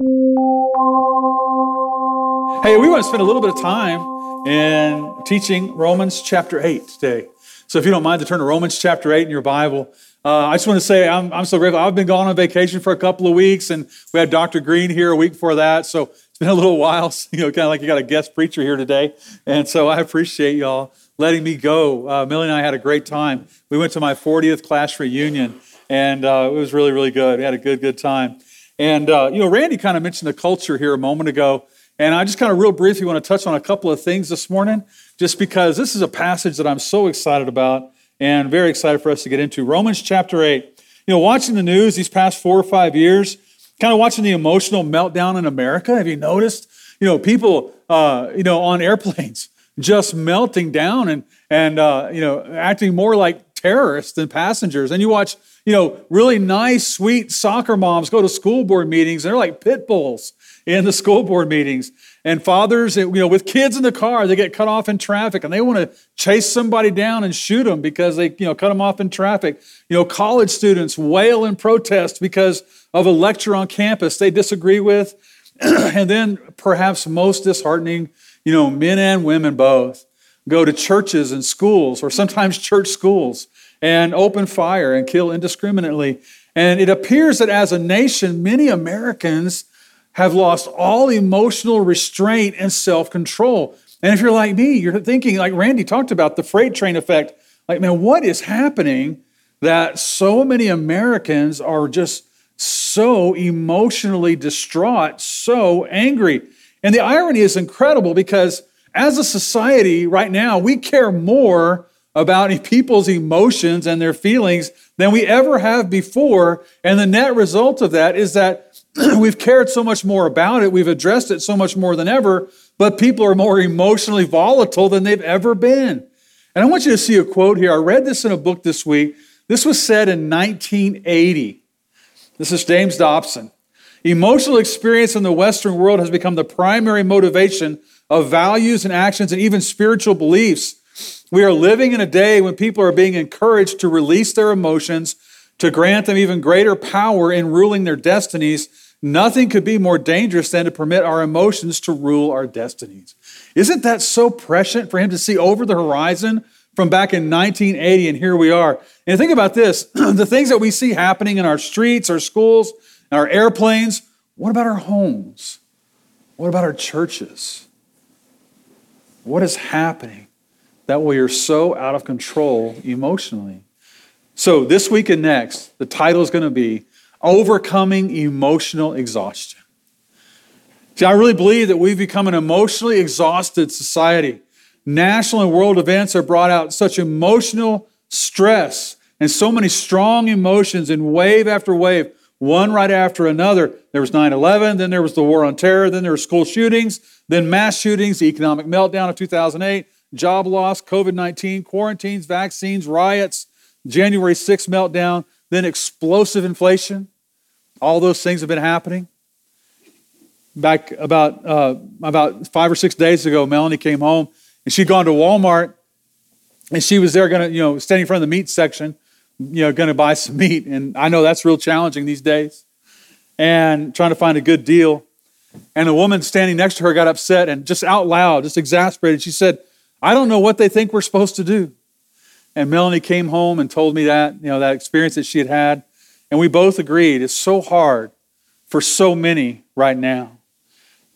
Hey, we want to spend a little bit of time in teaching Romans chapter 8 today. So if you don't mind to turn to Romans chapter 8 in your Bible. Uh, I just want to say I'm, I'm so grateful. I've been gone on vacation for a couple of weeks, and we had Dr. Green here a week before that. So it's been a little while, you know, kind of like you got a guest preacher here today. And so I appreciate y'all letting me go. Uh, Millie and I had a great time. We went to my 40th class reunion, and uh, it was really, really good. We had a good, good time. And, uh, you know, Randy kind of mentioned the culture here a moment ago. And I just kind of real briefly want to touch on a couple of things this morning, just because this is a passage that I'm so excited about and very excited for us to get into. Romans chapter 8. You know, watching the news these past four or five years, kind of watching the emotional meltdown in America. Have you noticed? You know, people, uh, you know, on airplanes just melting down and and uh, you know acting more like terrorists than passengers. And you watch, you know, really nice, sweet soccer moms go to school board meetings and they're like pit bulls in the school board meetings. And fathers, you know, with kids in the car, they get cut off in traffic and they want to chase somebody down and shoot them because they, you know, cut them off in traffic. You know, college students wail and protest because of a lecture on campus they disagree with. and then perhaps most disheartening, you know, men and women both go to churches and schools or sometimes church schools and open fire and kill indiscriminately. And it appears that as a nation, many Americans have lost all emotional restraint and self control. And if you're like me, you're thinking, like Randy talked about, the freight train effect. Like, man, what is happening that so many Americans are just so emotionally distraught, so angry? And the irony is incredible because as a society right now, we care more about people's emotions and their feelings than we ever have before. And the net result of that is that we've cared so much more about it, we've addressed it so much more than ever, but people are more emotionally volatile than they've ever been. And I want you to see a quote here. I read this in a book this week. This was said in 1980. This is James Dobson. Emotional experience in the Western world has become the primary motivation of values and actions and even spiritual beliefs. We are living in a day when people are being encouraged to release their emotions, to grant them even greater power in ruling their destinies, Nothing could be more dangerous than to permit our emotions to rule our destinies. Isn't that so prescient for him to see over the horizon from back in 1980 and here we are? And think about this the things that we see happening in our streets, our schools, our airplanes, what about our homes? What about our churches? What is happening that we are so out of control emotionally? So, this week and next, the title is going to be overcoming emotional exhaustion. See, I really believe that we've become an emotionally exhausted society. National and world events have brought out such emotional stress and so many strong emotions in wave after wave, one right after another. There was 9 11, then there was the war on terror, then there were school shootings, then mass shootings, the economic meltdown of 2008, job loss, COVID 19, quarantines, vaccines, riots, January 6th meltdown then explosive inflation. All those things have been happening. Back about, uh, about five or six days ago, Melanie came home and she'd gone to Walmart and she was there to, you know, standing in front of the meat section, you know, going to buy some meat. And I know that's real challenging these days and trying to find a good deal. And a woman standing next to her got upset and just out loud, just exasperated. She said, I don't know what they think we're supposed to do. And Melanie came home and told me that, you know, that experience that she had had. And we both agreed it's so hard for so many right now.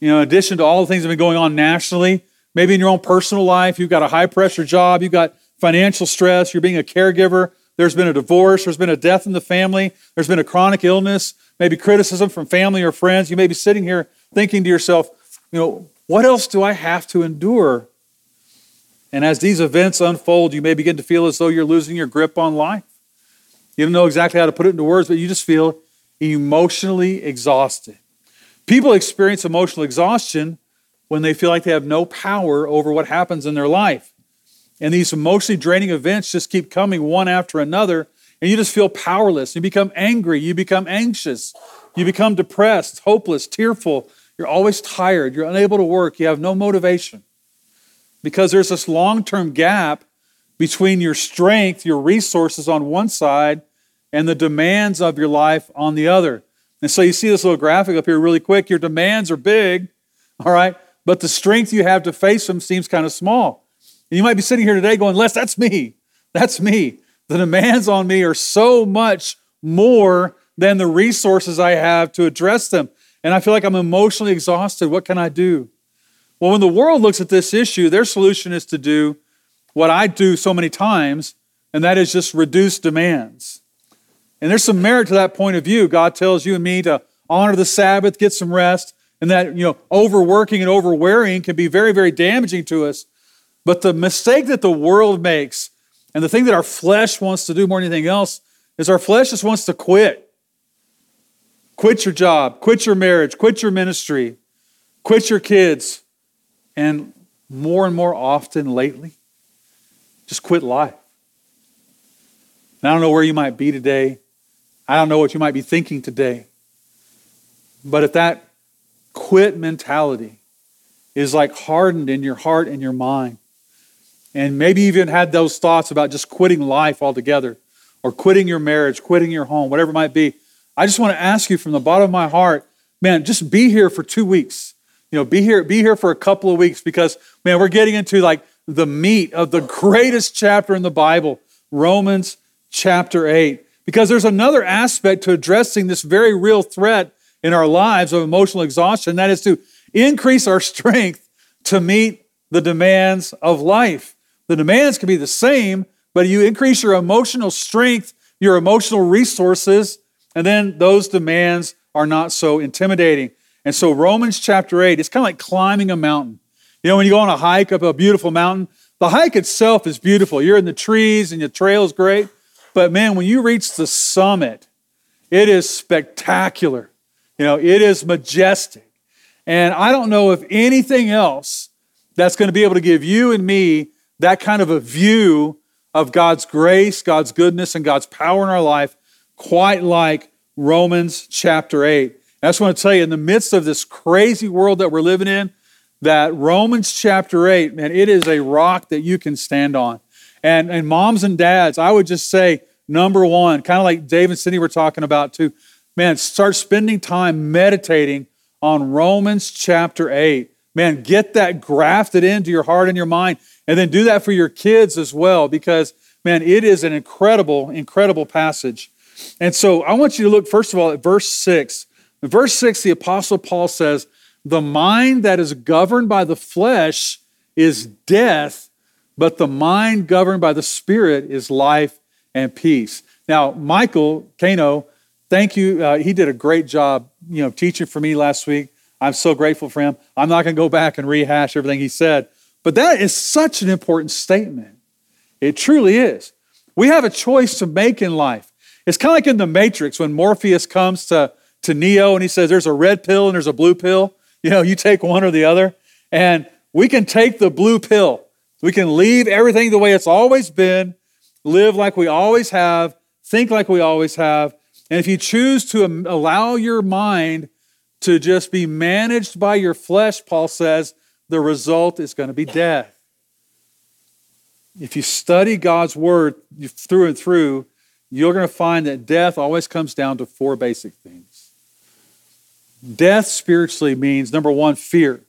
You know, in addition to all the things that have been going on nationally, maybe in your own personal life, you've got a high pressure job, you've got financial stress, you're being a caregiver, there's been a divorce, there's been a death in the family, there's been a chronic illness, maybe criticism from family or friends. You may be sitting here thinking to yourself, you know, what else do I have to endure and as these events unfold, you may begin to feel as though you're losing your grip on life. You don't know exactly how to put it into words, but you just feel emotionally exhausted. People experience emotional exhaustion when they feel like they have no power over what happens in their life. And these emotionally draining events just keep coming one after another, and you just feel powerless. You become angry, you become anxious, you become depressed, hopeless, tearful. You're always tired, you're unable to work, you have no motivation because there's this long term gap between your strength, your resources on one side, and the demands of your life on the other. And so you see this little graphic up here really quick. Your demands are big, all right, but the strength you have to face them seems kind of small. And you might be sitting here today going, Les, that's me. That's me. The demands on me are so much more than the resources I have to address them. And I feel like I'm emotionally exhausted. What can I do? Well, when the world looks at this issue, their solution is to do what I do so many times, and that is just reduce demands. And there's some merit to that point of view. God tells you and me to honor the Sabbath, get some rest, and that, you know, overworking and overwearing can be very, very damaging to us. But the mistake that the world makes, and the thing that our flesh wants to do more than anything else, is our flesh just wants to quit. Quit your job, quit your marriage, quit your ministry, quit your kids. And more and more often lately, just quit life. And I don't know where you might be today. I don't know what you might be thinking today. But if that quit mentality is like hardened in your heart and your mind, and maybe even had those thoughts about just quitting life altogether, or quitting your marriage, quitting your home, whatever it might be, I just want to ask you from the bottom of my heart, man, just be here for two weeks. You know, be here, be here for a couple of weeks because, man, we're getting into like the meat of the greatest chapter in the Bible, Romans chapter 8. Because there's another aspect to addressing this very real threat in our lives of emotional exhaustion, that is to increase our strength to meet the demands of life. The demands can be the same, but you increase your emotional strength, your emotional resources, and then those demands are not so intimidating. And so, Romans chapter 8, it's kind of like climbing a mountain. You know, when you go on a hike up a beautiful mountain, the hike itself is beautiful. You're in the trees and trail is great. But man, when you reach the summit, it is spectacular. You know, it is majestic. And I don't know if anything else that's going to be able to give you and me that kind of a view of God's grace, God's goodness, and God's power in our life, quite like Romans chapter 8. I just want to tell you, in the midst of this crazy world that we're living in, that Romans chapter 8, man, it is a rock that you can stand on. And, and moms and dads, I would just say, number one, kind of like Dave and Cindy were talking about too, man, start spending time meditating on Romans chapter 8. Man, get that grafted into your heart and your mind. And then do that for your kids as well, because, man, it is an incredible, incredible passage. And so I want you to look, first of all, at verse 6. In verse 6, the Apostle Paul says, The mind that is governed by the flesh is death, but the mind governed by the Spirit is life and peace. Now, Michael Kano, thank you. Uh, he did a great job, you know, teaching for me last week. I'm so grateful for him. I'm not going to go back and rehash everything he said, but that is such an important statement. It truly is. We have a choice to make in life. It's kind of like in the Matrix when Morpheus comes to, to Neo and he says, There's a red pill and there's a blue pill. You know, you take one or the other. And we can take the blue pill. We can leave everything the way it's always been, live like we always have, think like we always have. And if you choose to allow your mind to just be managed by your flesh, Paul says, the result is going to be death. If you study God's word through and through, you're going to find that death always comes down to four basic things. Death spiritually means number one, fear.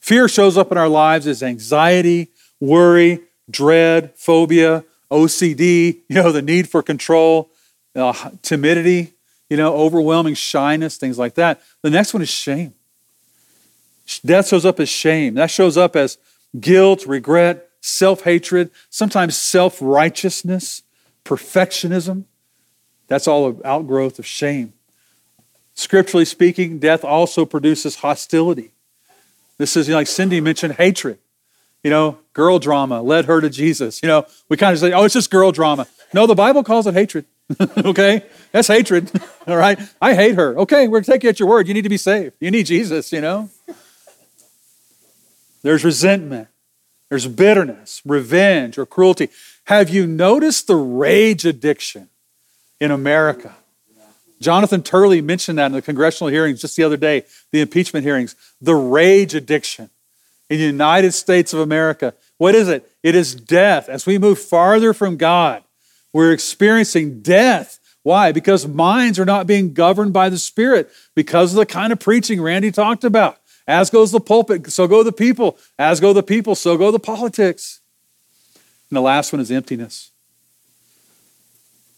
Fear shows up in our lives as anxiety, worry, dread, phobia, OCD, you know, the need for control, uh, timidity, you know, overwhelming shyness, things like that. The next one is shame. Death shows up as shame. That shows up as guilt, regret, self hatred, sometimes self righteousness, perfectionism. That's all an outgrowth of shame. Scripturally speaking, death also produces hostility. This is like Cindy mentioned hatred. You know, girl drama led her to Jesus. You know, we kind of say, oh, it's just girl drama. No, the Bible calls it hatred. okay? That's hatred. All right? I hate her. Okay, we're taking at your word. You need to be saved. You need Jesus, you know? There's resentment. There's bitterness, revenge, or cruelty. Have you noticed the rage addiction in America? Jonathan Turley mentioned that in the congressional hearings just the other day, the impeachment hearings. The rage addiction in the United States of America. What is it? It is death. As we move farther from God, we're experiencing death. Why? Because minds are not being governed by the Spirit because of the kind of preaching Randy talked about. As goes the pulpit, so go the people. As go the people, so go the politics. And the last one is emptiness.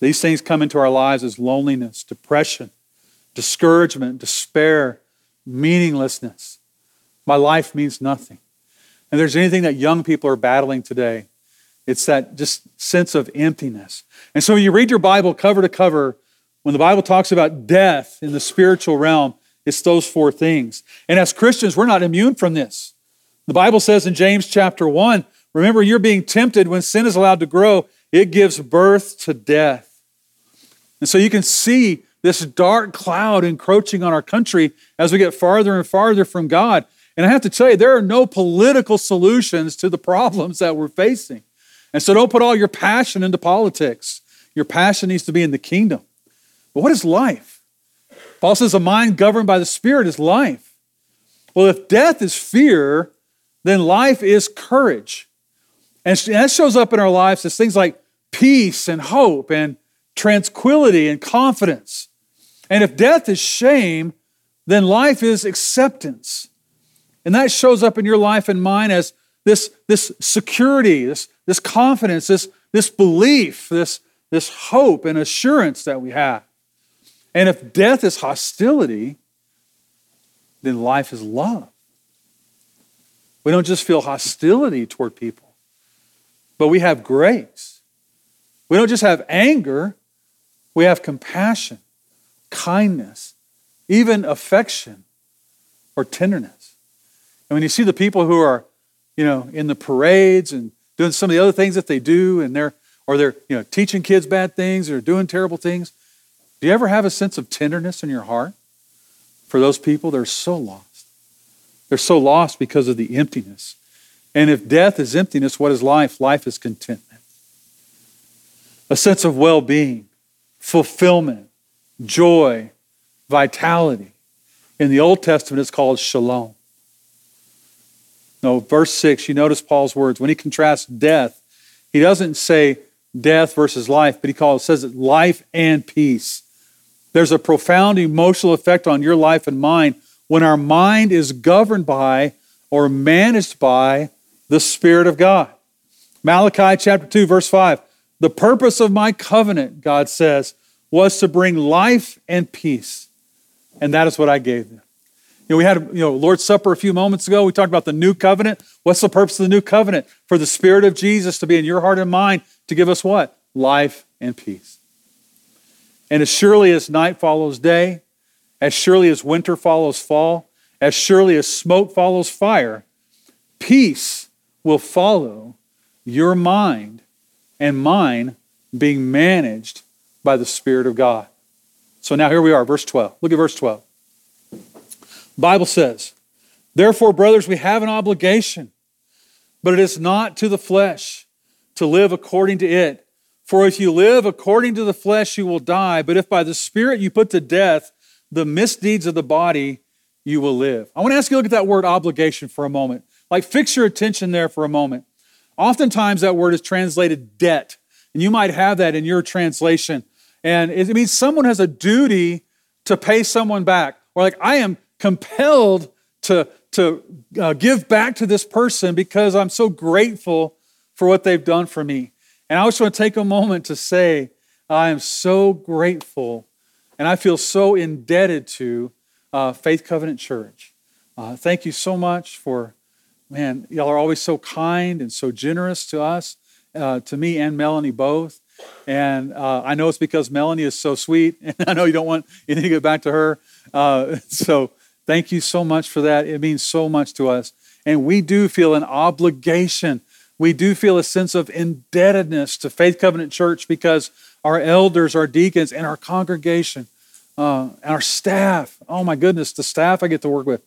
These things come into our lives as loneliness, depression, discouragement, despair, meaninglessness. My life means nothing. And there's anything that young people are battling today, it's that just sense of emptiness. And so when you read your Bible cover to cover, when the Bible talks about death in the spiritual realm, it's those four things. And as Christians, we're not immune from this. The Bible says in James chapter 1, remember, you're being tempted when sin is allowed to grow, it gives birth to death. And so you can see this dark cloud encroaching on our country as we get farther and farther from God. And I have to tell you, there are no political solutions to the problems that we're facing. And so don't put all your passion into politics. Your passion needs to be in the kingdom. But what is life? Paul says a mind governed by the Spirit is life. Well, if death is fear, then life is courage. And that shows up in our lives as things like peace and hope and tranquility and confidence. And if death is shame, then life is acceptance. And that shows up in your life and mine as this, this security, this, this confidence, this, this belief, this, this hope and assurance that we have. And if death is hostility, then life is love. We don't just feel hostility toward people, but we have grace. We don't just have anger, we have compassion, kindness, even affection or tenderness. And when you see the people who are, you know, in the parades and doing some of the other things that they do, and they're or they're, you know, teaching kids bad things or doing terrible things, do you ever have a sense of tenderness in your heart for those people? They're so lost. They're so lost because of the emptiness. And if death is emptiness, what is life? Life is contentment, a sense of well being, fulfillment, joy, vitality. In the Old Testament, it's called shalom. No, verse 6, you notice Paul's words. When he contrasts death, he doesn't say death versus life, but he calls, says it life and peace. There's a profound emotional effect on your life and mine when our mind is governed by or managed by the Spirit of God. Malachi chapter 2, verse 5. The purpose of my covenant, God says, was to bring life and peace. And that is what I gave them. You know, we had you know Lord's Supper a few moments ago. We talked about the new covenant. What's the purpose of the new covenant? For the Spirit of Jesus to be in your heart and mind to give us what? Life and peace. And as surely as night follows day, as surely as winter follows fall, as surely as smoke follows fire, peace will follow your mind and mine being managed by the Spirit of God. So now here we are, verse 12. Look at verse 12. Bible says, Therefore, brothers, we have an obligation, but it is not to the flesh to live according to it. For if you live according to the flesh, you will die. But if by the Spirit you put to death the misdeeds of the body, you will live. I want to ask you to look at that word obligation for a moment. Like, fix your attention there for a moment. Oftentimes, that word is translated debt, and you might have that in your translation. And it means someone has a duty to pay someone back, or like, I am compelled to, to uh, give back to this person because I'm so grateful for what they've done for me. And I just want to take a moment to say, I am so grateful and I feel so indebted to uh, Faith Covenant Church. Uh, thank you so much for man, y'all are always so kind and so generous to us, uh, to me and Melanie both. And uh, I know it's because Melanie is so sweet, and I know you don't want anything to get back to her. Uh, so thank you so much for that. It means so much to us. And we do feel an obligation. We do feel a sense of indebtedness to Faith Covenant Church because our elders, our deacons, and our congregation, uh, our staff. Oh my goodness, the staff I get to work with,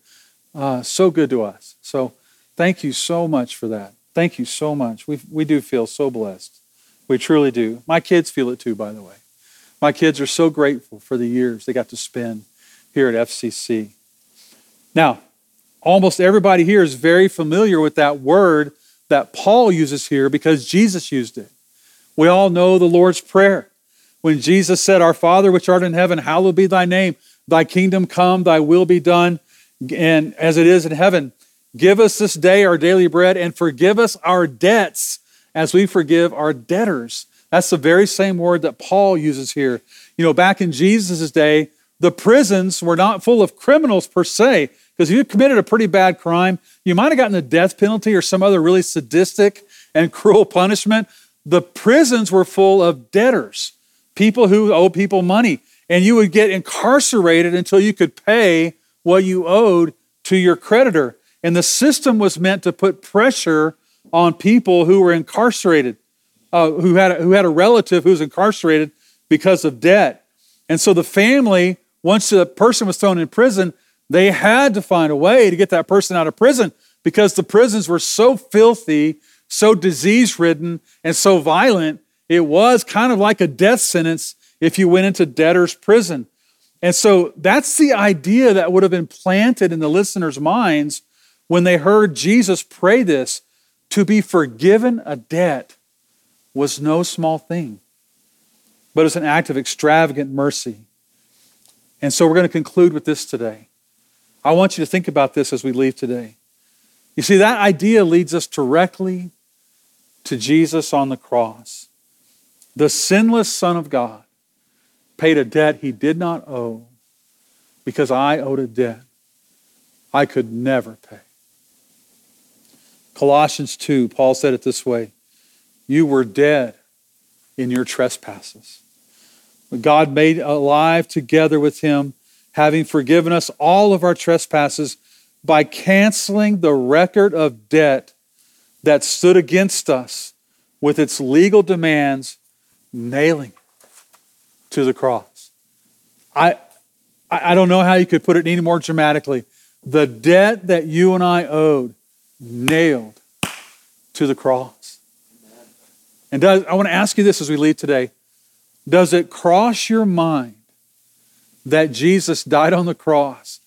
uh, so good to us. So Thank you so much for that. Thank you so much. We, we do feel so blessed. We truly do. My kids feel it too, by the way. My kids are so grateful for the years they got to spend here at FCC. Now, almost everybody here is very familiar with that word that Paul uses here because Jesus used it. We all know the Lord's Prayer. when Jesus said, Our Father which art in heaven, hallowed be thy name, thy kingdom come, thy will be done, and as it is in heaven. Give us this day our daily bread and forgive us our debts as we forgive our debtors. That's the very same word that Paul uses here. You know, back in Jesus' day, the prisons were not full of criminals per se, because if you committed a pretty bad crime, you might have gotten the death penalty or some other really sadistic and cruel punishment. The prisons were full of debtors, people who owe people money, and you would get incarcerated until you could pay what you owed to your creditor. And the system was meant to put pressure on people who were incarcerated, uh, who, had a, who had a relative who was incarcerated because of debt. And so the family, once the person was thrown in prison, they had to find a way to get that person out of prison because the prisons were so filthy, so disease ridden, and so violent. It was kind of like a death sentence if you went into debtor's prison. And so that's the idea that would have been planted in the listeners' minds when they heard Jesus pray this to be forgiven a debt was no small thing, but it's an act of extravagant mercy. And so we're going to conclude with this today. I want you to think about this as we leave today. You see, that idea leads us directly to Jesus on the cross. The sinless Son of God paid a debt he did not owe because I owed a debt I could never pay. Colossians 2, Paul said it this way You were dead in your trespasses. But God made alive together with him, having forgiven us all of our trespasses by canceling the record of debt that stood against us with its legal demands, nailing to the cross. I, I don't know how you could put it any more dramatically. The debt that you and I owed nailed to the cross. And does, I want to ask you this as we leave today. Does it cross your mind that Jesus died on the cross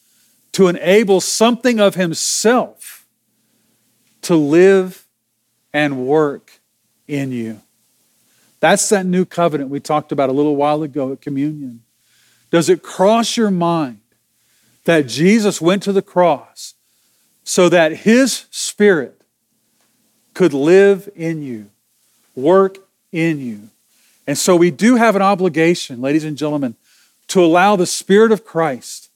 to enable something of himself to live and work in you? That's that new covenant we talked about a little while ago at communion. Does it cross your mind that Jesus went to the cross so that his spirit could live in you, work in you. And so we do have an obligation, ladies and gentlemen, to allow the Spirit of Christ,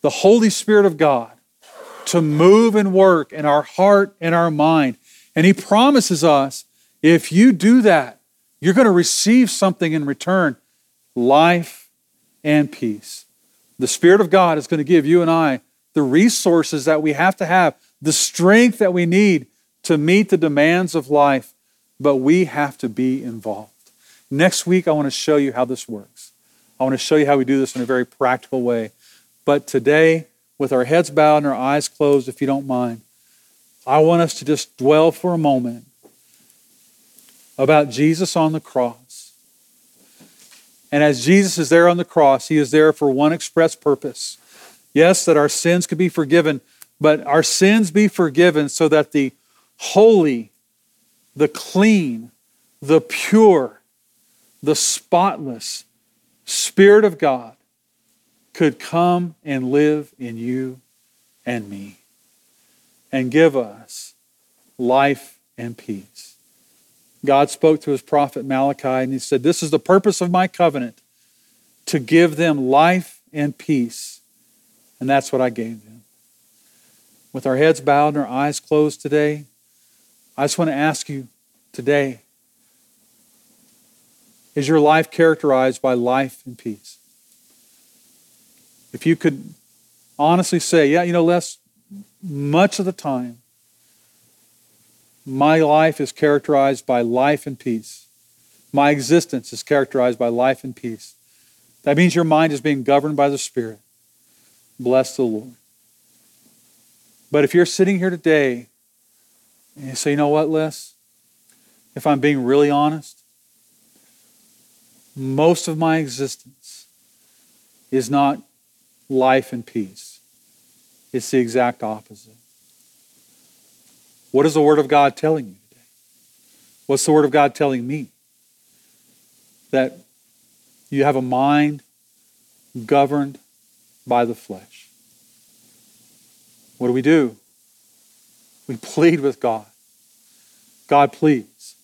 the Holy Spirit of God, to move and work in our heart and our mind. And He promises us if you do that, you're going to receive something in return life and peace. The Spirit of God is going to give you and I the resources that we have to have, the strength that we need to meet the demands of life, but we have to be involved. Next week, I want to show you how this works. I want to show you how we do this in a very practical way. But today, with our heads bowed and our eyes closed, if you don't mind, I want us to just dwell for a moment about Jesus on the cross. And as Jesus is there on the cross, he is there for one express purpose Yes, that our sins could be forgiven, but our sins be forgiven so that the holy, the clean, the pure, the spotless Spirit of God could come and live in you and me and give us life and peace. God spoke to his prophet Malachi and he said, This is the purpose of my covenant to give them life and peace and that's what I gave them. With our heads bowed and our eyes closed today, I just want to ask you today is your life characterized by life and peace? If you could honestly say, yeah, you know, Les, much of the time, my life is characterized by life and peace. My existence is characterized by life and peace. That means your mind is being governed by the Spirit. Bless the Lord. But if you're sitting here today and you say, you know what, Les? If I'm being really honest, most of my existence is not life and peace. It's the exact opposite. What is the Word of God telling you today? What's the Word of God telling me? That You have a mind governed by the flesh. What do we do? We plead with God. God, please,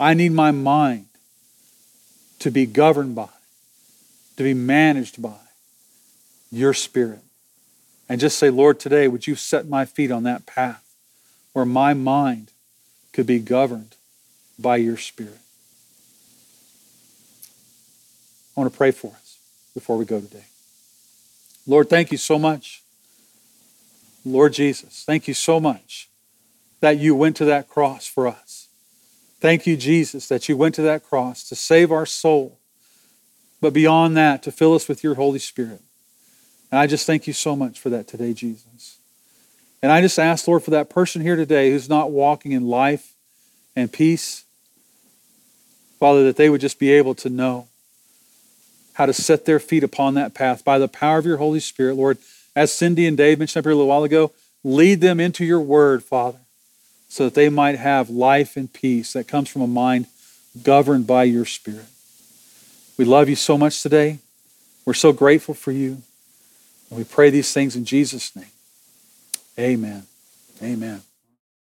I need my mind to be governed by, to be managed by your Spirit. And just say, Lord, today, would you set my feet on that path where my mind could be governed by your Spirit? I want to pray for us before we go today. Lord, thank you so much. Lord Jesus, thank you so much that you went to that cross for us. Thank you, Jesus, that you went to that cross to save our soul, but beyond that, to fill us with your Holy Spirit. And I just thank you so much for that today, Jesus. And I just ask, Lord, for that person here today who's not walking in life and peace, Father, that they would just be able to know how to set their feet upon that path by the power of your Holy Spirit, Lord. As Cindy and Dave mentioned up here a little while ago, lead them into your word, Father, so that they might have life and peace that comes from a mind governed by your Spirit. We love you so much today. We're so grateful for you. And we pray these things in Jesus' name. Amen. Amen.